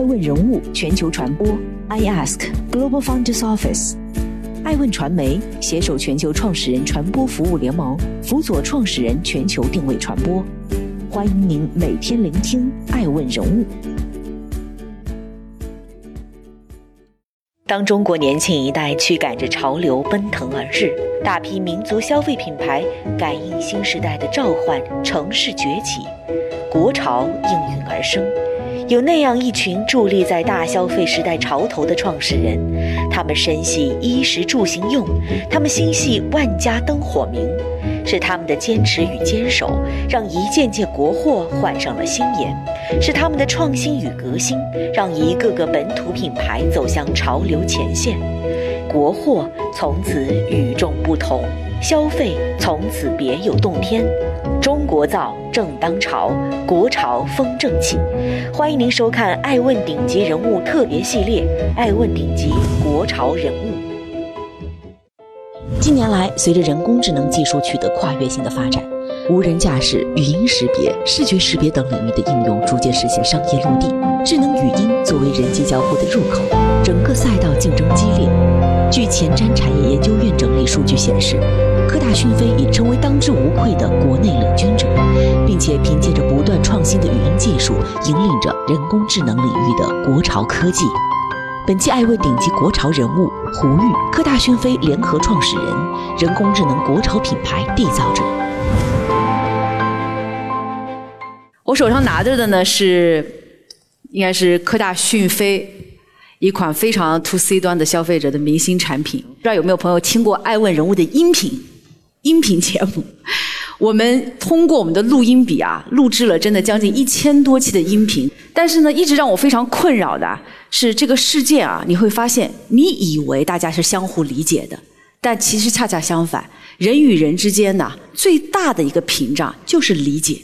爱问人物全球传播，I Ask Global Founders Office，爱问传媒携手全球创始人传播服务联盟，辅佐创始人全球定位传播。欢迎您每天聆听爱问人物。当中国年轻一代驱赶着潮流奔腾而至，大批民族消费品牌感应新时代的召唤，乘势崛起，国潮应运而生。有那样一群伫立在大消费时代潮头的创始人，他们深系衣食住行用，他们心系万家灯火明，是他们的坚持与坚守，让一件件国货换上了新颜；是他们的创新与革新，让一个个本土品牌走向潮流前线。国货从此与众不同，消费从此别有洞天。中国造正当潮，国潮风正起。欢迎您收看《爱问顶级人物》特别系列《爱问顶级国潮人物》。近年来，随着人工智能技术取得跨越性的发展，无人驾驶、语音识别、视觉识别等领域的应用逐渐实现商业落地。智能语音作为人机交互的入口，整个赛道竞争激烈。据前瞻产业研究院整理数据显示。科大讯飞已成为当之无愧的国内领军者，并且凭借着不断创新的语音技术，引领着人工智能领域的国潮科技。本期爱问顶级国潮人物胡玉，科大讯飞联合创始人，人工智能国潮品牌缔造者。我手上拿着的呢是，应该是科大讯飞一款非常 to C 端的消费者的明星产品。不知道有没有朋友听过爱问人物的音频？音频节目，我们通过我们的录音笔啊，录制了真的将近一千多期的音频。但是呢，一直让我非常困扰的是，这个世界啊，你会发现，你以为大家是相互理解的，但其实恰恰相反，人与人之间呢，最大的一个屏障就是理解。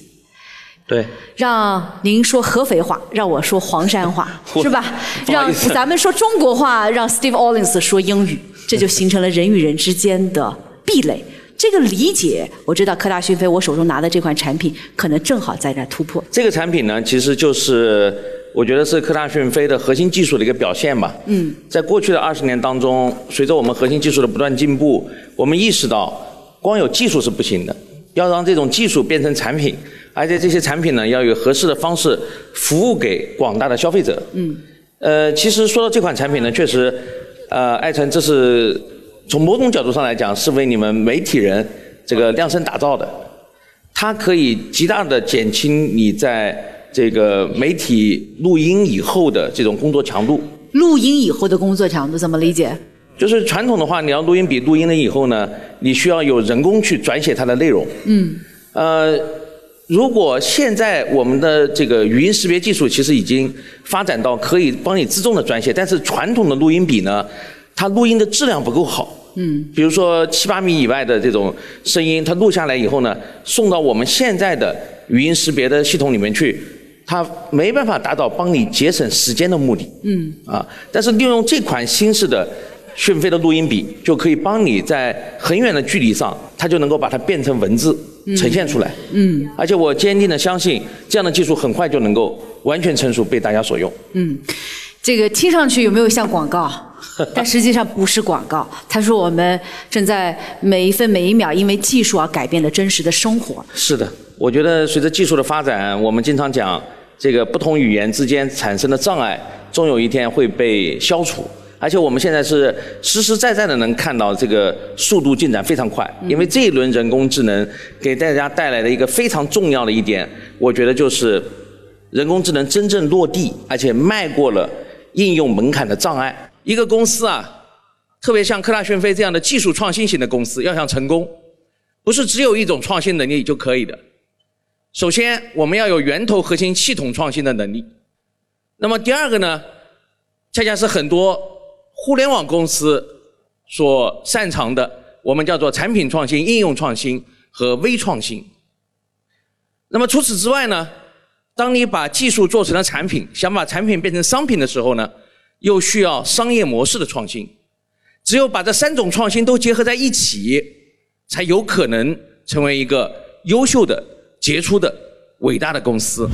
对，让您说合肥话，让我说黄山话，是吧？让咱们说中国话，让 Steve Ollins 说英语，这就形成了人与人之间的壁垒。这个理解，我知道科大讯飞，我手中拿的这款产品，可能正好在这突破。这个产品呢，其实就是我觉得是科大讯飞的核心技术的一个表现吧。嗯，在过去的二十年当中，随着我们核心技术的不断进步，我们意识到，光有技术是不行的，要让这种技术变成产品，而且这些产品呢，要有合适的方式服务给广大的消费者。嗯，呃，其实说到这款产品呢，确实，呃，艾辰这是。从某种角度上来讲，是为你们媒体人这个量身打造的。它可以极大的减轻你在这个媒体录音以后的这种工作强度。录音以后的工作强度怎么理解？就是传统的话，你要录音笔录音了以后呢，你需要有人工去转写它的内容。嗯。呃，如果现在我们的这个语音识别技术其实已经发展到可以帮你自动的转写，但是传统的录音笔呢？它录音的质量不够好，嗯，比如说七八米以外的这种声音，它录下来以后呢，送到我们现在的语音识别的系统里面去，它没办法达到帮你节省时间的目的，嗯，啊，但是利用这款新式的讯飞的录音笔，就可以帮你在很远的距离上，它就能够把它变成文字呈现出来，嗯，而且我坚定的相信，这样的技术很快就能够完全成熟，被大家所用，嗯，这个听上去有没有像广告？但实际上不是广告，它是我们正在每一分每一秒，因为技术而改变了真实的生活。是的，我觉得随着技术的发展，我们经常讲这个不同语言之间产生的障碍，终有一天会被消除。而且我们现在是实实在在的能看到这个速度进展非常快，因为这一轮人工智能给大家带来的一个非常重要的一点，我觉得就是人工智能真正落地，而且迈过了应用门槛的障碍。一个公司啊，特别像科大讯飞这样的技术创新型的公司，要想成功，不是只有一种创新能力就可以的。首先，我们要有源头核心系统创新的能力。那么第二个呢，恰恰是很多互联网公司所擅长的，我们叫做产品创新、应用创新和微创新。那么除此之外呢，当你把技术做成了产品，想把产品变成商品的时候呢？又需要商业模式的创新，只有把这三种创新都结合在一起，才有可能成为一个优秀的、杰出的、伟大的公司。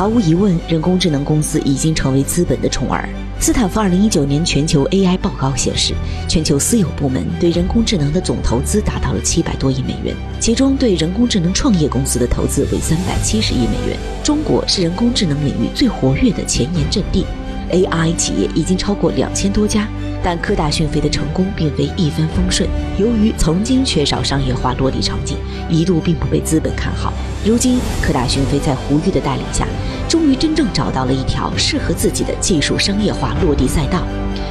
毫无疑问，人工智能公司已经成为资本的宠儿。斯坦福2019年全球 AI 报告显示，全球私有部门对人工智能的总投资达到了700多亿美元，其中对人工智能创业公司的投资为370亿美元。中国是人工智能领域最活跃的前沿阵地，AI 企业已经超过两千多家。但科大讯飞的成功并非一帆风顺，由于曾经缺少商业化落地场景，一度并不被资本看好。如今，科大讯飞在胡玉的带领下，终于真正找到了一条适合自己的技术商业化落地赛道，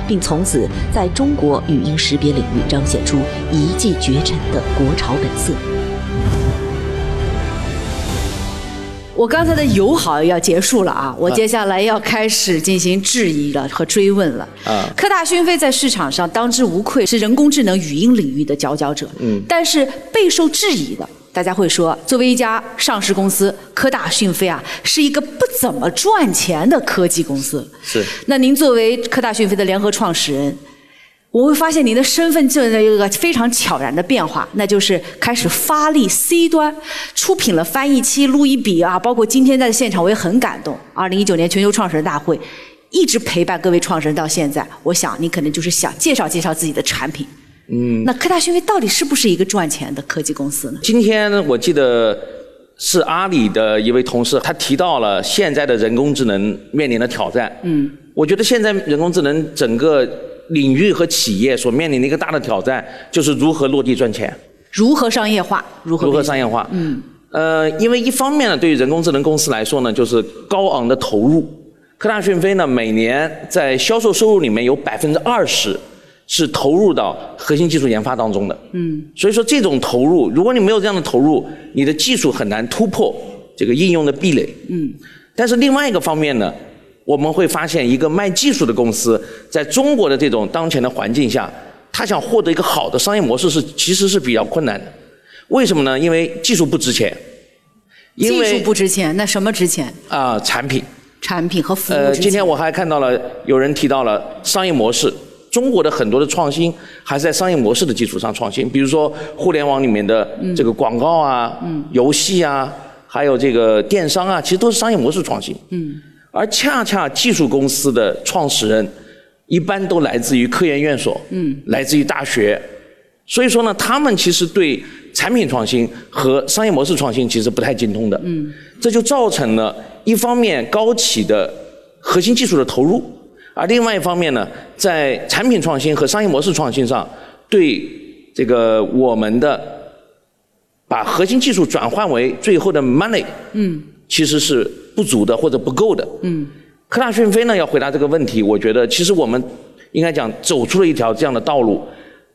并从此在中国语音识别领域彰显出一骑绝尘的国潮本色。我刚才的友好要结束了啊，我接下来要开始进行质疑了和追问了。啊，科大讯飞在市场上当之无愧是人工智能语音领域的佼佼者。嗯，但是备受质疑的，大家会说，作为一家上市公司，科大讯飞啊，是一个不怎么赚钱的科技公司。是。那您作为科大讯飞的联合创始人。我会发现您的身份就在一个非常悄然的变化，那就是开始发力 C 端，出品了翻译器、录音笔啊，包括今天在现场我也很感动。二零一九年全球创始人大会，一直陪伴各位创始人到现在，我想你可能就是想介绍介绍自己的产品。嗯，那科大讯飞到底是不是一个赚钱的科技公司呢？今天我记得是阿里的一位同事，他提到了现在的人工智能面临的挑战。嗯，我觉得现在人工智能整个。领域和企业所面临的一个大的挑战，就是如何落地赚钱，如何商业化，如何如何商业化。嗯，呃，因为一方面呢，对于人工智能公司来说呢，就是高昂的投入。科大讯飞呢，每年在销售收入里面有百分之二十是投入到核心技术研发当中的。嗯，所以说这种投入，如果你没有这样的投入，你的技术很难突破这个应用的壁垒。嗯，但是另外一个方面呢。我们会发现，一个卖技术的公司在中国的这种当前的环境下，他想获得一个好的商业模式是其实是比较困难的。为什么呢？因为技术不值钱。技术不值钱，那什么值钱？啊，产品。产品和服务。呃，今天我还看到了有人提到了商业模式。中国的很多的创新还是在商业模式的基础上创新，比如说互联网里面的这个广告啊、游戏啊，还有这个电商啊，其实都是商业模式创新。嗯。而恰恰技术公司的创始人，一般都来自于科研院所，嗯，来自于大学，所以说呢，他们其实对产品创新和商业模式创新其实不太精通的，嗯，这就造成了一方面高企的核心技术的投入，而另外一方面呢，在产品创新和商业模式创新上，对这个我们的把核心技术转换为最后的 money，嗯，其实是。不足的或者不够的。嗯，科大讯飞呢要回答这个问题，我觉得其实我们应该讲走出了一条这样的道路。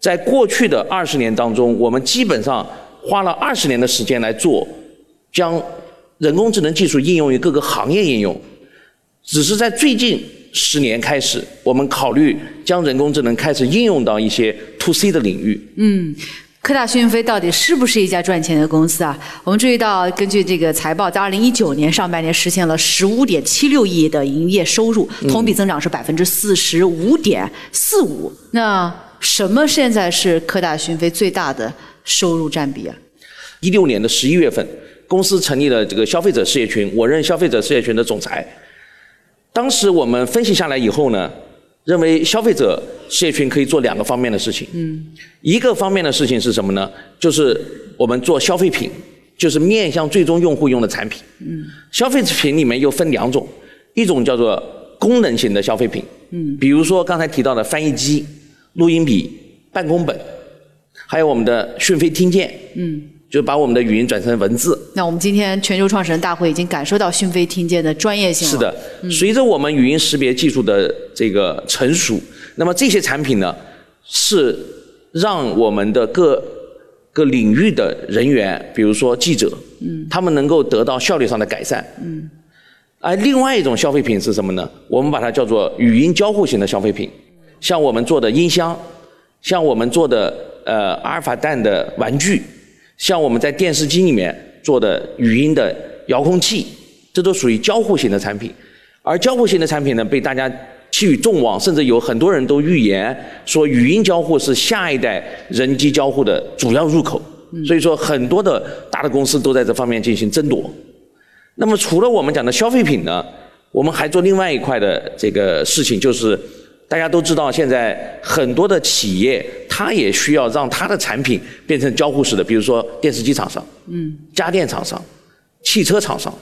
在过去的二十年当中，我们基本上花了二十年的时间来做，将人工智能技术应用于各个行业应用。只是在最近十年开始，我们考虑将人工智能开始应用到一些 to C 的领域。嗯。科大讯飞到底是不是一家赚钱的公司啊？我们注意到，根据这个财报，在二零一九年上半年实现了十五点七六亿的营业收入，同比增长是百分之四十五点四五。那什么现在是科大讯飞最大的收入占比啊？一六年的十一月份，公司成立了这个消费者事业群，我任消费者事业群的总裁。当时我们分析下来以后呢？认为消费者事业群可以做两个方面的事情。嗯，一个方面的事情是什么呢？就是我们做消费品，就是面向最终用户用的产品。嗯，消费品里面又分两种，一种叫做功能型的消费品。嗯，比如说刚才提到的翻译机、录音笔、办公本，还有我们的讯飞听见。嗯。就把我们的语音转成文字。那我们今天全球创始人大会已经感受到讯飞听见的专业性了。是的，随着我们语音识别技术的这个成熟，那么这些产品呢，是让我们的各个领域的人员，比如说记者，嗯，他们能够得到效率上的改善。嗯。而另外一种消费品是什么呢？我们把它叫做语音交互型的消费品，像我们做的音箱，像我们做的呃阿尔法蛋的玩具。像我们在电视机里面做的语音的遥控器，这都属于交互型的产品。而交互型的产品呢，被大家寄予众望，甚至有很多人都预言说，语音交互是下一代人机交互的主要入口。所以说，很多的大的公司都在这方面进行争夺。那么除了我们讲的消费品呢，我们还做另外一块的这个事情，就是大家都知道，现在很多的企业，它也需要让它的产品变成交互式的，比如说电视机厂商、嗯，家电厂商、汽车厂商。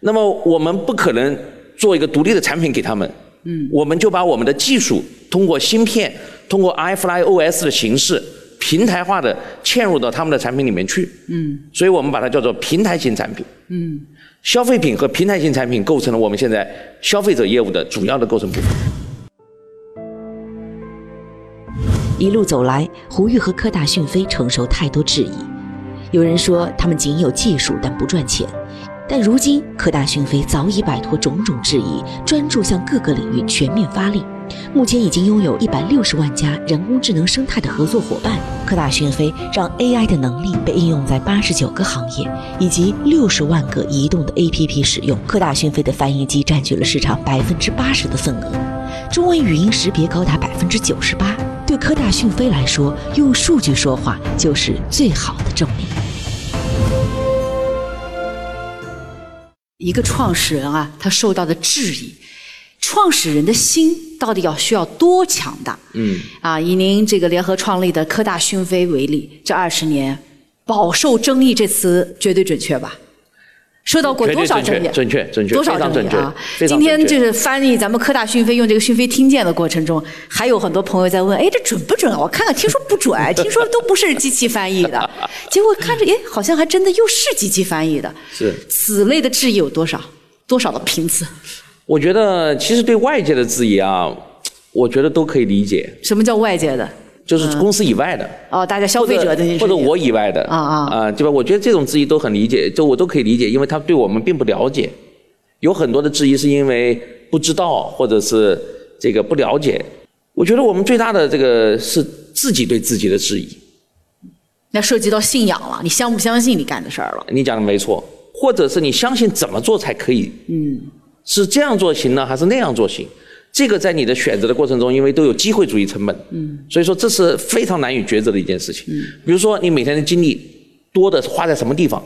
那么我们不可能做一个独立的产品给他们，嗯，我们就把我们的技术通过芯片、通过 iFly OS 的形式。平台化的嵌入到他们的产品里面去，嗯，所以我们把它叫做平台型产品，嗯，消费品和平台型产品构成了我们现在消费者业务的主要的构成部分。一路走来，胡玉和科大讯飞承受太多质疑，有人说他们仅有技术但不赚钱，但如今科大讯飞早已摆脱种种质疑，专注向各个领域全面发力。目前已经拥有一百六十万家人工智能生态的合作伙伴。科大讯飞让 AI 的能力被应用在八十九个行业，以及六十万个移动的 APP 使用。科大讯飞的翻译机占据了市场百分之八十的份额，中文语音识别高达百分之九十八。对科大讯飞来说，用数据说话就是最好的证明。一个创始人啊，他受到的质疑。创始人的心到底要需要多强大？嗯，啊，以您这个联合创立的科大讯飞为例，这二十年饱受争议，这词绝对准确吧？受到过多少争议？正确，正确，多少争议啊？今天就是翻译咱们科大讯飞用这个讯飞听见的过程中，还有很多朋友在问：哎，这准不准啊？我看看，听说不准，听说都不是机器翻译的，结果看着，哎，好像还真的又是机器翻译的。是此类的质疑有多少？多少的频次？我觉得其实对外界的质疑啊，我觉得都可以理解。什么叫外界的？就是公司以外的。哦，大家消费者的或者我以外的。啊啊啊，对吧？我觉得这种质疑都很理解，就我都可以理解，因为他对我们并不了解。有很多的质疑是因为不知道，或者是这个不了解。我觉得我们最大的这个是自己对自己的质疑。那涉及到信仰了，你相不相信你干的事儿了？你讲的没错，或者是你相信怎么做才可以？嗯。是这样做行呢，还是那样做行？这个在你的选择的过程中，因为都有机会主义成本，嗯，所以说这是非常难以抉择的一件事情。嗯，比如说你每天的精力多的花在什么地方？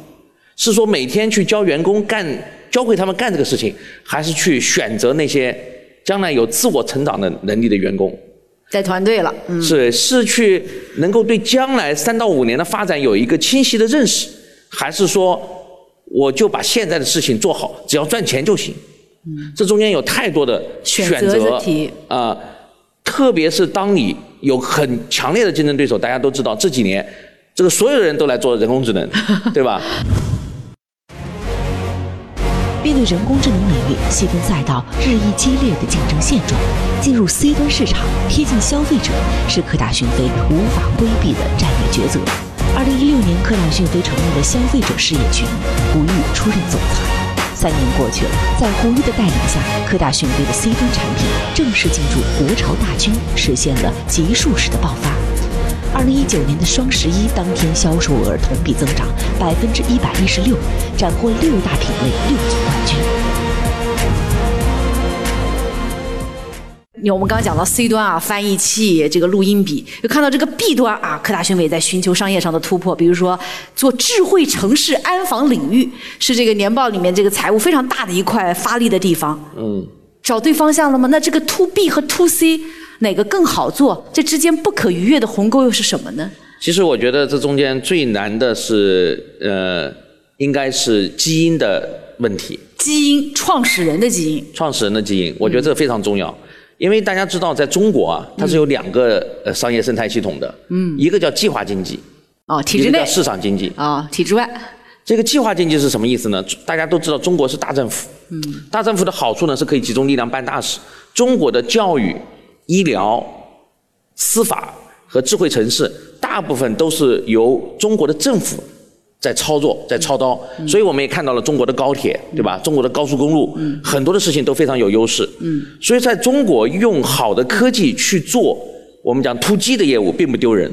是说每天去教员工干，教会他们干这个事情，还是去选择那些将来有自我成长的能力的员工？在团队了，嗯，是是去能够对将来三到五年的发展有一个清晰的认识，还是说我就把现在的事情做好，只要赚钱就行？这中间有太多的选择题啊，特别是当你有很强烈的竞争对手，大家都知道这几年这个所有人都来做人工智能，对吧？面对人工智能领域细分赛道日益激烈的竞争现状，进入 C 端市场贴近消费者是科大讯飞无法规避的战略抉择。二零一六年，科大讯飞成立了消费者事业群，胡玉出任总裁。三年过去了，在胡一的带领下，科大讯飞的 C 端产品正式进入国潮大军，实现了极数式的爆发。二零一九年的双十一当天，销售额同比增长百分之一百一十六，斩获六大品类六组冠军。你我们刚刚讲到 C 端啊，翻译器这个录音笔，又看到这个 B 端啊，科大讯飞在寻求商业上的突破，比如说做智慧城市安防领域，是这个年报里面这个财务非常大的一块发力的地方。嗯，找对方向了吗？那这个 To B 和 To C 哪个更好做？这之间不可逾越的鸿沟又是什么呢？其实我觉得这中间最难的是，呃，应该是基因的问题。基因，创始人的基因。创始人的基因，我觉得这个非常重要。因为大家知道，在中国啊，它是有两个呃商业生态系统的，嗯，一个叫计划经济，哦，体制内市场经济，啊，体制外。这个计划经济是什么意思呢？大家都知道，中国是大政府，嗯，大政府的好处呢是可以集中力量办大事。中国的教育、医疗、司法和智慧城市，大部分都是由中国的政府。在操作，在操刀，所以我们也看到了中国的高铁，对吧？中国的高速公路，很多的事情都非常有优势。所以在中国用好的科技去做我们讲 to G 的业务，并不丢人。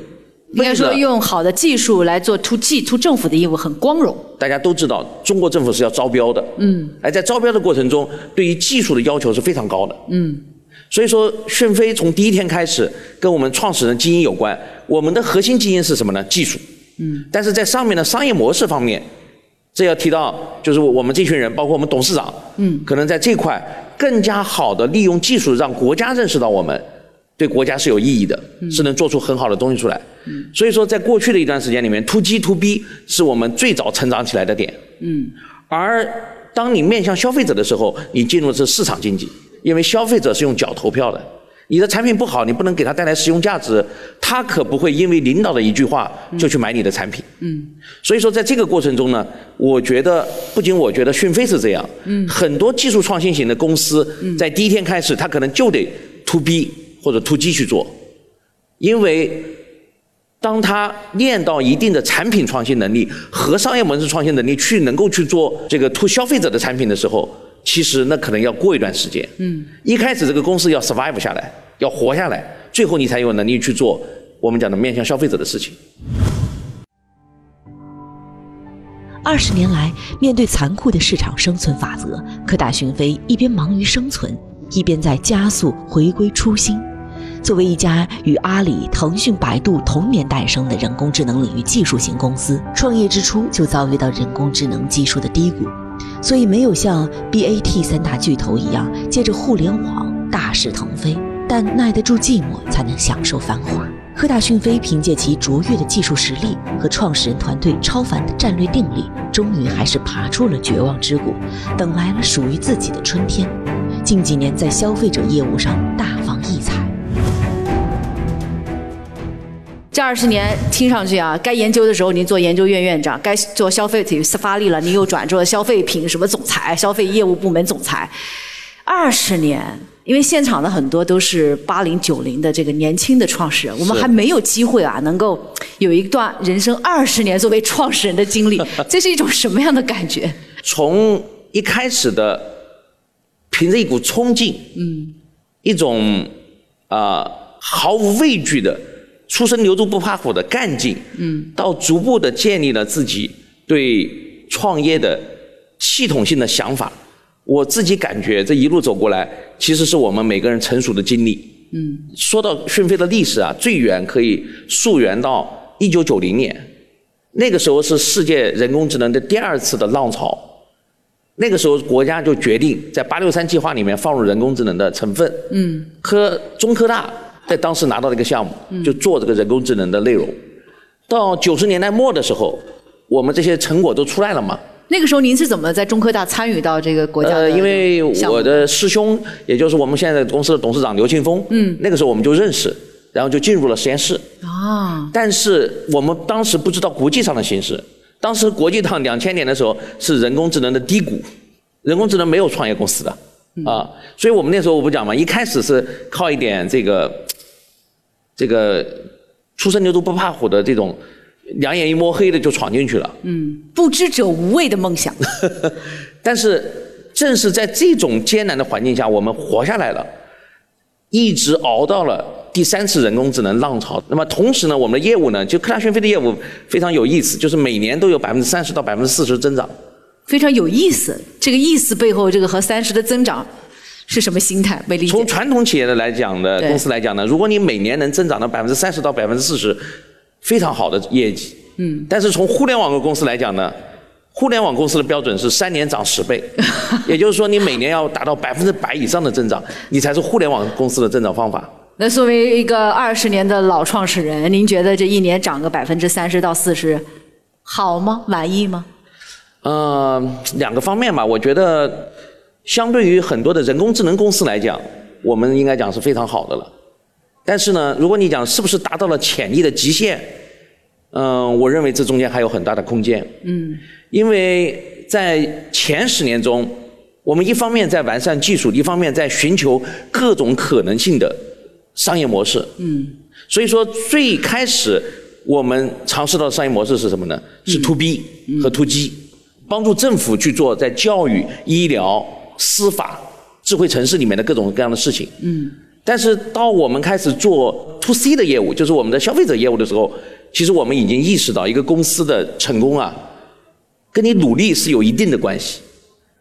应该说用好的技术来做 to G to 政府的业务很光荣。大家都知道，中国政府是要招标的。嗯。而在招标的过程中，对于技术的要求是非常高的。嗯。所以说，讯飞从第一天开始跟我们创始人基因有关。我们的核心基因是什么呢？技术。嗯，但是在上面的商业模式方面，这要提到，就是我们这群人，包括我们董事长，嗯，可能在这块更加好的利用技术，让国家认识到我们对国家是有意义的，是能做出很好的东西出来。嗯，所以说，在过去的一段时间里面，to G to B 是我们最早成长起来的点。嗯，而当你面向消费者的时候，你进入的是市场经济，因为消费者是用脚投票的。你的产品不好，你不能给他带来实用价值，他可不会因为领导的一句话就去买你的产品。嗯，所以说在这个过程中呢，我觉得不仅我觉得讯飞是这样，嗯，很多技术创新型的公司在第一天开始，他可能就得 to B 或者 to G 去做，因为当他练到一定的产品创新能力和商业模式创新能力，去能够去做这个 to 消费者的产品的时候。其实那可能要过一段时间。嗯，一开始这个公司要 survive 下来，要活下来，最后你才有能力去做我们讲的面向消费者的事情。二十年来，面对残酷的市场生存法则，科大讯飞一边忙于生存，一边在加速回归初心。作为一家与阿里、腾讯、百度同年诞生的人工智能领域技术型公司，创业之初就遭遇到人工智能技术的低谷。所以没有像 BAT 三大巨头一样借着互联网大势腾飞，但耐得住寂寞才能享受繁华。科大讯飞凭借其卓越的技术实力和创始人团队超凡的战略定力，终于还是爬出了绝望之谷，等来了属于自己的春天。近几年在消费者业务上大这二十年听上去啊，该研究的时候您做研究院院长，该做消费体发力了，您又转做消费品什么总裁、消费业务部门总裁。二十年，因为现场的很多都是八零九零的这个年轻的创始人，我们还没有机会啊，能够有一段人生二十年作为创始人的经历，这是一种什么样的感觉？从一开始的凭着一股冲劲，嗯，一种啊毫无畏惧的。初生牛犊不怕虎的干劲，嗯，到逐步的建立了自己对创业的系统性的想法。我自己感觉这一路走过来，其实是我们每个人成熟的经历。嗯，说到讯飞的历史啊，最远可以溯源到一九九零年，那个时候是世界人工智能的第二次的浪潮。那个时候国家就决定在八六三计划里面放入人工智能的成分。嗯，科中科大。在当时拿到了一个项目，就做这个人工智能的内容。到九十年代末的时候，我们这些成果都出来了嘛？那个时候您是怎么在中科大参与到这个国家呃，因为我的师兄，也就是我们现在公司的董事长刘庆峰，嗯，那个时候我们就认识，然后就进入了实验室。啊！但是我们当时不知道国际上的形势。当时国际上两千年的时候是人工智能的低谷，人工智能没有创业公司的啊，所以我们那时候我不讲嘛，一开始是靠一点这个。这个初生牛犊不怕虎的这种两眼一摸黑的就闯进去了。嗯，不知者无畏的梦想。但是正是在这种艰难的环境下，我们活下来了，一直熬到了第三次人工智能浪潮。那么同时呢，我们的业务呢，就科大讯飞的业务非常有意思，就是每年都有百分之三十到百分之四十增长。非常有意思，这个意思背后，这个和三十的增长。是什么心态？没理解。从传统企业的来讲的公司来讲呢，如果你每年能增长到百分之三十到百分之四十，非常好的业绩。嗯。但是从互联网的公司来讲呢，互联网公司的标准是三年涨十倍，也就是说你每年要达到百分之百以上的增长，你才是互联网公司的增长方法。那作为一个二十年的老创始人，您觉得这一年涨个百分之三十到四十，好吗？满意吗？嗯，两个方面吧，我觉得。相对于很多的人工智能公司来讲，我们应该讲是非常好的了。但是呢，如果你讲是不是达到了潜力的极限，嗯，我认为这中间还有很大的空间。嗯，因为在前十年中，我们一方面在完善技术，一方面在寻求各种可能性的商业模式。嗯，所以说最开始我们尝试到的商业模式是什么呢？是 to B 和 to G，帮助政府去做在教育、医疗。司法、智慧城市里面的各种各样的事情，嗯，但是到我们开始做 to C 的业务，就是我们的消费者业务的时候，其实我们已经意识到，一个公司的成功啊，跟你努力是有一定的关系，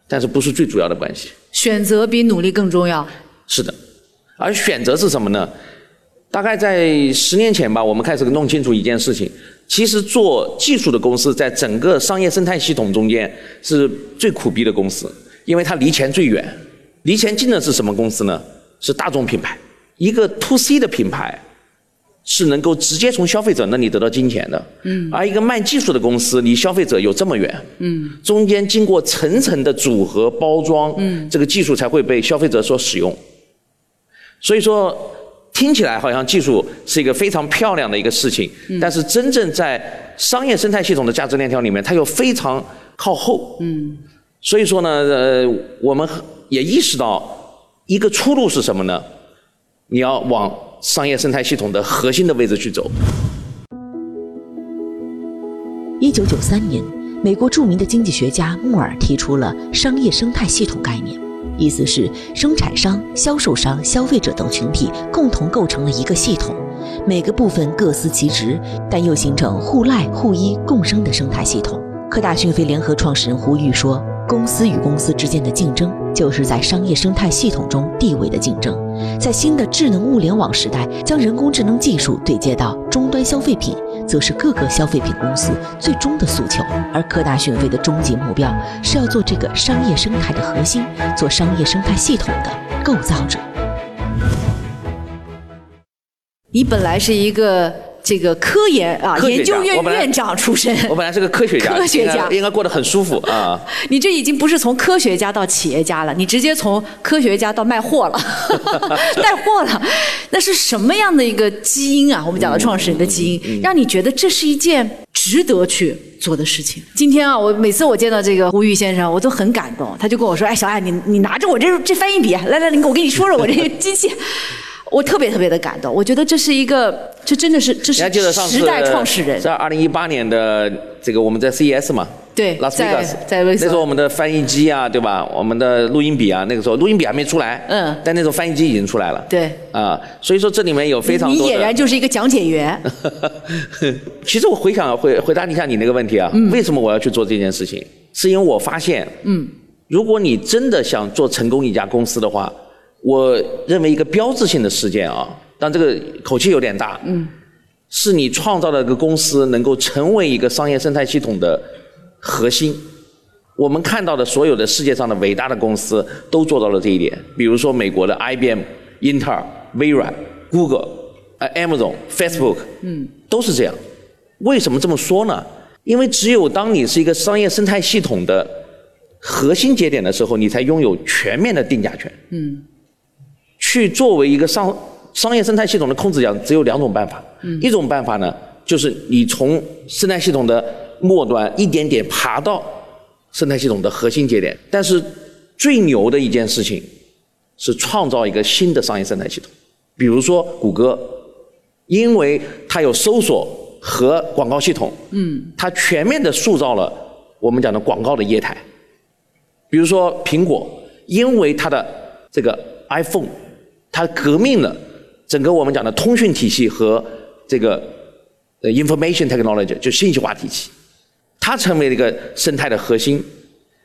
但是不是最主要的关系。选择比努力更重要。是的，而选择是什么呢？大概在十年前吧，我们开始弄清楚一件事情：其实做技术的公司在整个商业生态系统中间是最苦逼的公司，因为它离钱最远。离钱近的是什么公司呢？是大众品牌。一个 to C 的品牌是能够直接从消费者那里得到金钱的。嗯。而一个卖技术的公司离消费者有这么远。嗯。中间经过层层的组合包装，嗯，这个技术才会被消费者所使用。所以说。听起来好像技术是一个非常漂亮的一个事情，但是真正在商业生态系统的价值链条里面，它又非常靠后。嗯，所以说呢，呃，我们也意识到一个出路是什么呢？你要往商业生态系统的核心的位置去走。一九九三年，美国著名的经济学家穆尔提出了商业生态系统概念。意思是，生产商、销售商、消费者等群体共同构成了一个系统，每个部分各司其职，但又形成互赖互依共生的生态系统。科大讯飞联合创始人胡玉说：“公司与公司之间的竞争，就是在商业生态系统中地位的竞争。在新的智能物联网时代，将人工智能技术对接到终端消费品。”则是各个消费品公司最终的诉求，而科大讯飞的终极目标是要做这个商业生态的核心，做商业生态系统的构造者。你本来是一个。这个科研啊，研究院院长出身。我本来是个科学家，科学家应该过得很舒服啊。你这已经不是从科学家到企业家了，你直接从科学家到卖货了，带货了。那是什么样的一个基因啊？我们讲的创始人的基因，让你觉得这是一件值得去做的事情。今天啊，我每次我见到这个胡玉先生，我都很感动。他就跟我说：“哎，小艾，你你拿着我这这翻译笔，来来，你我跟你说说我这个机器。”我特别特别的感动，我觉得这是一个，这真的是这是时代创始人。在二零一八年的这个我们在 CES 嘛，对，拉斯维加斯，在那时候我们的翻译机啊，对吧？我们的录音笔啊，那个时候录音笔还没出来，嗯，但那时候翻译机已经出来了，对，啊，所以说这里面有非常多。你俨然就是一个讲解员。其实我回想回回答一下你那个问题啊，为什么我要去做这件事情？是因为我发现，嗯，如果你真的想做成功一家公司的话。我认为一个标志性的事件啊，但这个口气有点大，嗯，是你创造了一个公司能够成为一个商业生态系统的核心。我们看到的所有的世界上的伟大的公司都做到了这一点，比如说美国的 IBM、英特尔、微软、Google、呃 Amazon、Facebook，嗯，都是这样。为什么这么说呢？因为只有当你是一个商业生态系统的核心节点的时候，你才拥有全面的定价权，嗯。去作为一个商商业生态系统的控制者，只有两种办法。一种办法呢，就是你从生态系统的末端一点点爬到生态系统的核心节点。但是最牛的一件事情是创造一个新的商业生态系统。比如说谷歌，因为它有搜索和广告系统，嗯，它全面的塑造了我们讲的广告的业态。比如说苹果，因为它的这个 iPhone。它革命了整个我们讲的通讯体系和这个呃 information technology 就信息化体系，它成为了一个生态的核心。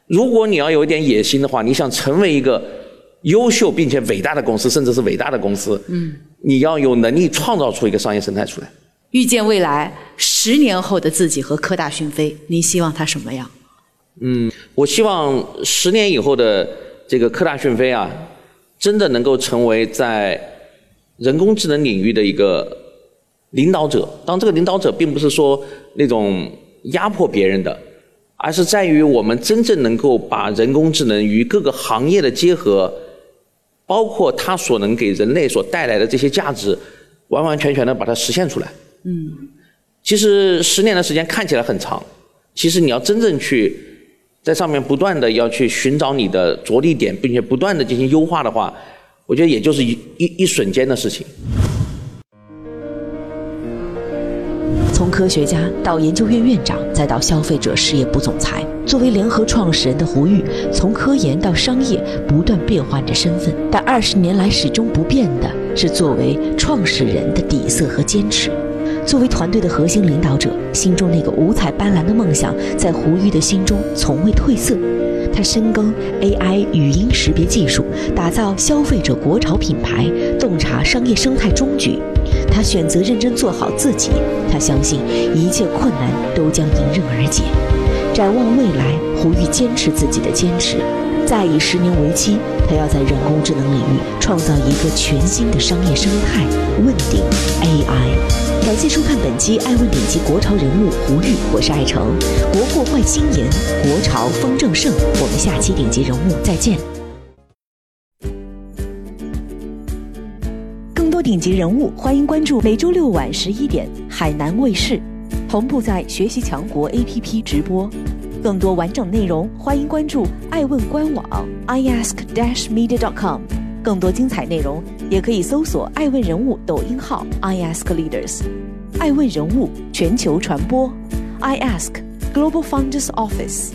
如果你要有一点野心的话，你想成为一个优秀并且伟大的公司，甚至是伟大的公司，嗯，你要有能力创造出一个商业生态出来。预见未来十年后的自己和科大讯飞，您希望它什么样？嗯，我希望十年以后的这个科大讯飞啊。真的能够成为在人工智能领域的一个领导者。当这个领导者并不是说那种压迫别人的，而是在于我们真正能够把人工智能与各个行业的结合，包括它所能给人类所带来的这些价值，完完全全的把它实现出来。嗯，其实十年的时间看起来很长，其实你要真正去。在上面不断的要去寻找你的着力点，并且不断的进行优化的话，我觉得也就是一一一瞬间的事情。从科学家到研究院院长，再到消费者事业部总裁，作为联合创始人的胡玉，从科研到商业不断变换着身份，但二十年来始终不变的是作为创始人的底色和坚持。作为团队的核心领导者，心中那个五彩斑斓的梦想，在胡玉的心中从未褪色。他深耕 AI 语音识别技术，打造消费者国潮品牌，洞察商业生态终局。他选择认真做好自己。他相信一切困难都将迎刃而解。展望未来，胡玉坚持自己的坚持。再以十年为期，他要在人工智能领域创造一个全新的商业生态——问鼎 AI。感谢收看本期《爱问顶级国潮人物》胡玉，我是爱成。国货焕新颜，国潮风正盛。我们下期顶级人物再见。更多顶级人物，欢迎关注每周六晚十一点海南卫视，同步在学习强国 APP 直播。更多完整内容，欢迎关注爱问官网 iask-media.com。更多精彩内容，也可以搜索爱问人物抖音号 iaskleaders。爱问人物全球传播，iask Global Founders Office。